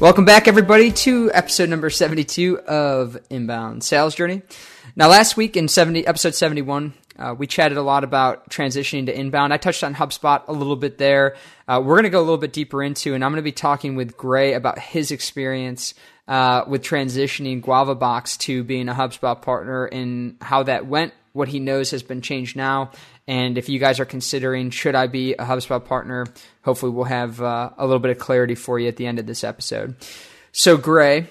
Welcome back, everybody, to episode number 72 of Inbound Sales Journey. Now, last week in 70, episode 71, uh, we chatted a lot about transitioning to inbound. I touched on HubSpot a little bit there. Uh, we're going to go a little bit deeper into, and I'm going to be talking with Gray about his experience uh, with transitioning GuavaBox to being a HubSpot partner and how that went, what he knows has been changed now, and if you guys are considering, should I be a HubSpot partner? Hopefully, we'll have uh, a little bit of clarity for you at the end of this episode. So, Gray,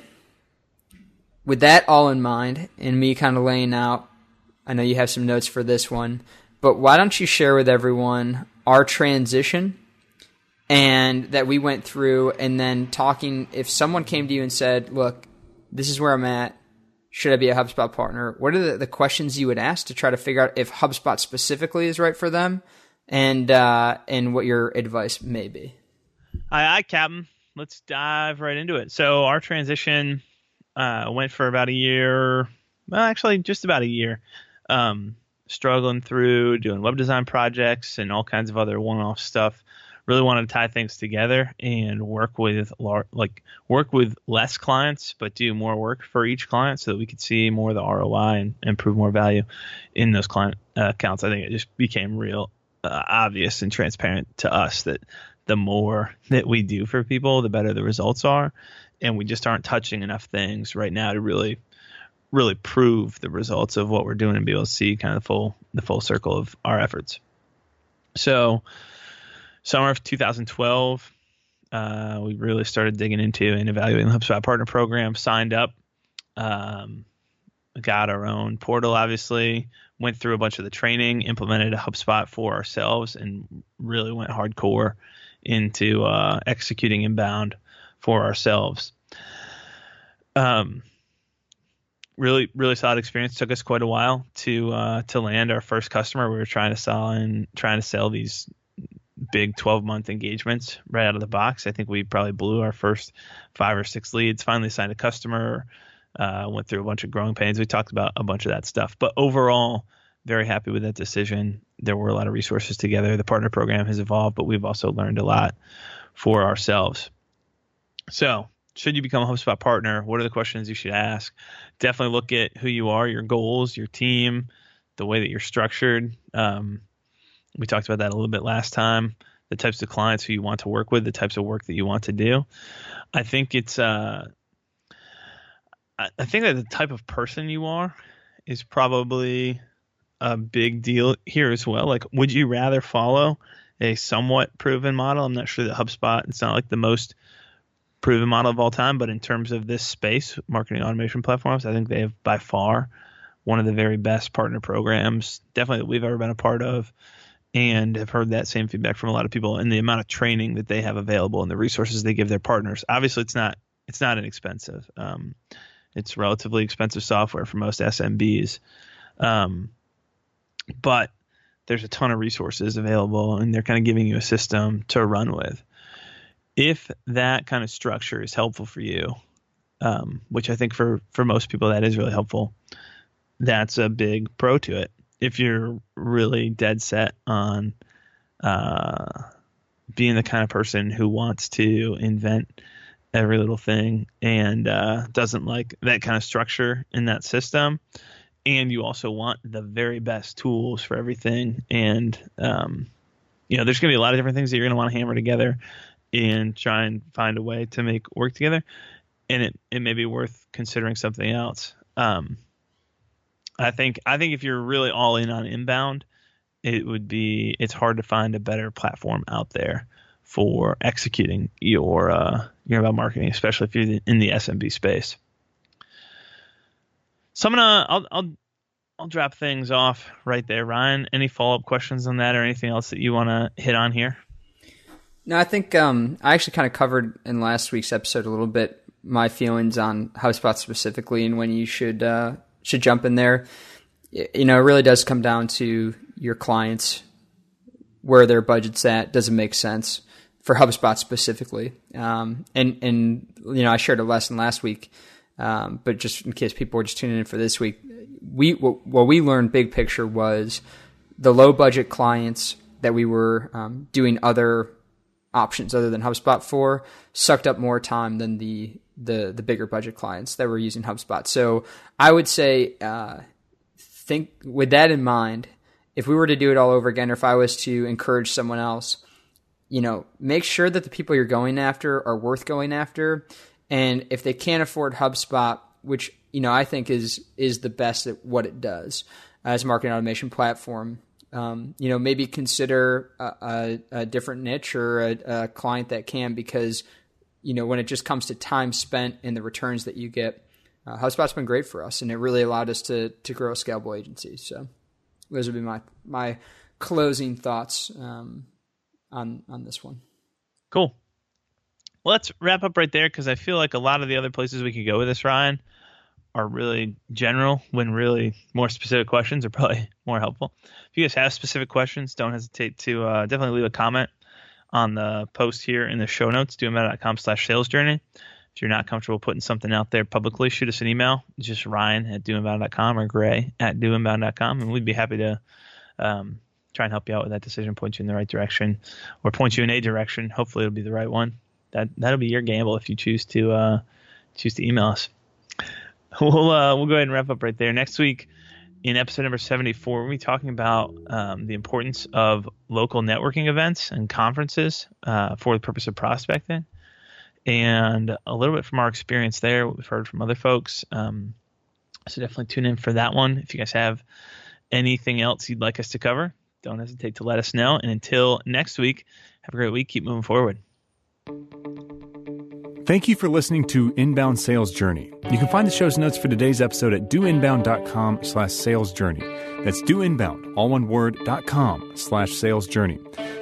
with that all in mind and me kind of laying out, I know you have some notes for this one, but why don't you share with everyone our transition and that we went through and then talking if someone came to you and said, "Look, this is where I'm at. Should I be a HubSpot partner?" What are the, the questions you would ask to try to figure out if HubSpot specifically is right for them and uh, and what your advice may be? Aye, aye, Captain. Let's dive right into it. So our transition uh, went for about a year. Well, actually, just about a year. Um, struggling through doing web design projects and all kinds of other one-off stuff. Really wanted to tie things together and work with lar- like work with less clients, but do more work for each client so that we could see more of the ROI and, and prove more value in those client uh, accounts. I think it just became real uh, obvious and transparent to us that the more that we do for people, the better the results are and we just aren't touching enough things right now to really really prove the results of what we're doing and be able to see kind of the full the full circle of our efforts. So summer of 2012, uh, we really started digging into and evaluating the HubSpot partner program. Signed up, um, got our own portal. Obviously, went through a bunch of the training, implemented a HubSpot for ourselves, and really went hardcore into uh, executing inbound for ourselves. Um, really, really solid experience. Took us quite a while to uh, to land our first customer. We were trying to sell and trying to sell these big 12 month engagements right out of the box. I think we probably blew our first five or six leads. Finally signed a customer. Uh, went through a bunch of growing pains. We talked about a bunch of that stuff, but overall, very happy with that decision. There were a lot of resources together. The partner program has evolved, but we've also learned a lot for ourselves. So, should you become a HubSpot partner? What are the questions you should ask? Definitely look at who you are, your goals, your team, the way that you're structured. Um, we talked about that a little bit last time. The types of clients who you want to work with, the types of work that you want to do. I think it's. Uh, I think that the type of person you are is probably a big deal here as well. Like, would you rather follow a somewhat proven model? I'm not sure that HubSpot. It's not like the most proven model of all time, but in terms of this space, marketing automation platforms, I think they have by far one of the very best partner programs, definitely that we've ever been a part of, and have heard that same feedback from a lot of people. And the amount of training that they have available and the resources they give their partners. Obviously, it's not it's not inexpensive. Um, it's relatively expensive software for most SMBs, um, but there's a ton of resources available, and they're kind of giving you a system to run with if that kind of structure is helpful for you, um, which I think for for most people that is really helpful, that's a big pro to it. If you're really dead set on uh, being the kind of person who wants to invent every little thing and uh, doesn't like that kind of structure in that system, and you also want the very best tools for everything, and um, you know, there's going to be a lot of different things that you're going to want to hammer together and try and find a way to make work together. And it, it may be worth considering something else. Um, I think I think if you're really all in on inbound, it would be it's hard to find a better platform out there for executing your uh, your inbound marketing, especially if you're in the SMB space. So I'm gonna I'll I'll I'll drop things off right there, Ryan. Any follow up questions on that or anything else that you want to hit on here? No, I think um, I actually kind of covered in last week's episode a little bit my feelings on HubSpot specifically and when you should uh, should jump in there. You know, it really does come down to your clients, where their budget's at. Does it make sense for HubSpot specifically? Um, and and you know, I shared a lesson last week, um, but just in case people were just tuning in for this week, we what we learned big picture was the low budget clients that we were um, doing other options other than HubSpot for sucked up more time than the the the bigger budget clients that were using HubSpot. So I would say uh, think with that in mind, if we were to do it all over again, or if I was to encourage someone else, you know, make sure that the people you're going after are worth going after, and if they can't afford HubSpot, which you know I think is is the best at what it does as a marketing automation platform um, you know, maybe consider a, a, a different niche or a, a, client that can because, you know, when it just comes to time spent and the returns that you get, uh, HubSpot's been great for us and it really allowed us to to grow a scalable agency. So those would be my my closing thoughts um, on on this one. Cool. Well, let's wrap up right there because I feel like a lot of the other places we could go with this, Ryan, are really general when really more specific questions are probably more helpful. If you guys have specific questions, don't hesitate to uh, definitely leave a comment on the post here in the show notes, doinbound.com slash sales journey. If you're not comfortable putting something out there publicly, shoot us an email. It's just Ryan at doinbound.com or Gray at doinbound.com, and we'd be happy to um, try and help you out with that decision, point you in the right direction, or point you in a direction. Hopefully, it'll be the right one. That that'll be your gamble if you choose to uh, choose to email us. we'll uh, we'll go ahead and wrap up right there. Next week, in episode number seventy four, we'll be talking about um, the importance of local networking events and conferences uh, for the purpose of prospecting, and a little bit from our experience there. What we've heard from other folks. Um, so definitely tune in for that one. If you guys have anything else you'd like us to cover, don't hesitate to let us know. And until next week, have a great week. Keep moving forward. Thank you for listening to Inbound Sales Journey. You can find the show's notes for today's episode at doinbound.com slash sales journey. That's doinbound, all one word, dot com slash sales journey.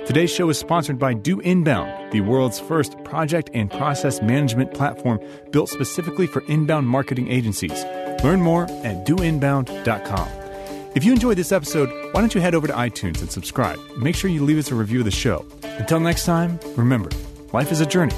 Today's show is sponsored by Do Inbound, the world's first project and process management platform built specifically for inbound marketing agencies. Learn more at doinbound.com. If you enjoyed this episode, why don't you head over to iTunes and subscribe? Make sure you leave us a review of the show. Until next time, remember, life is a journey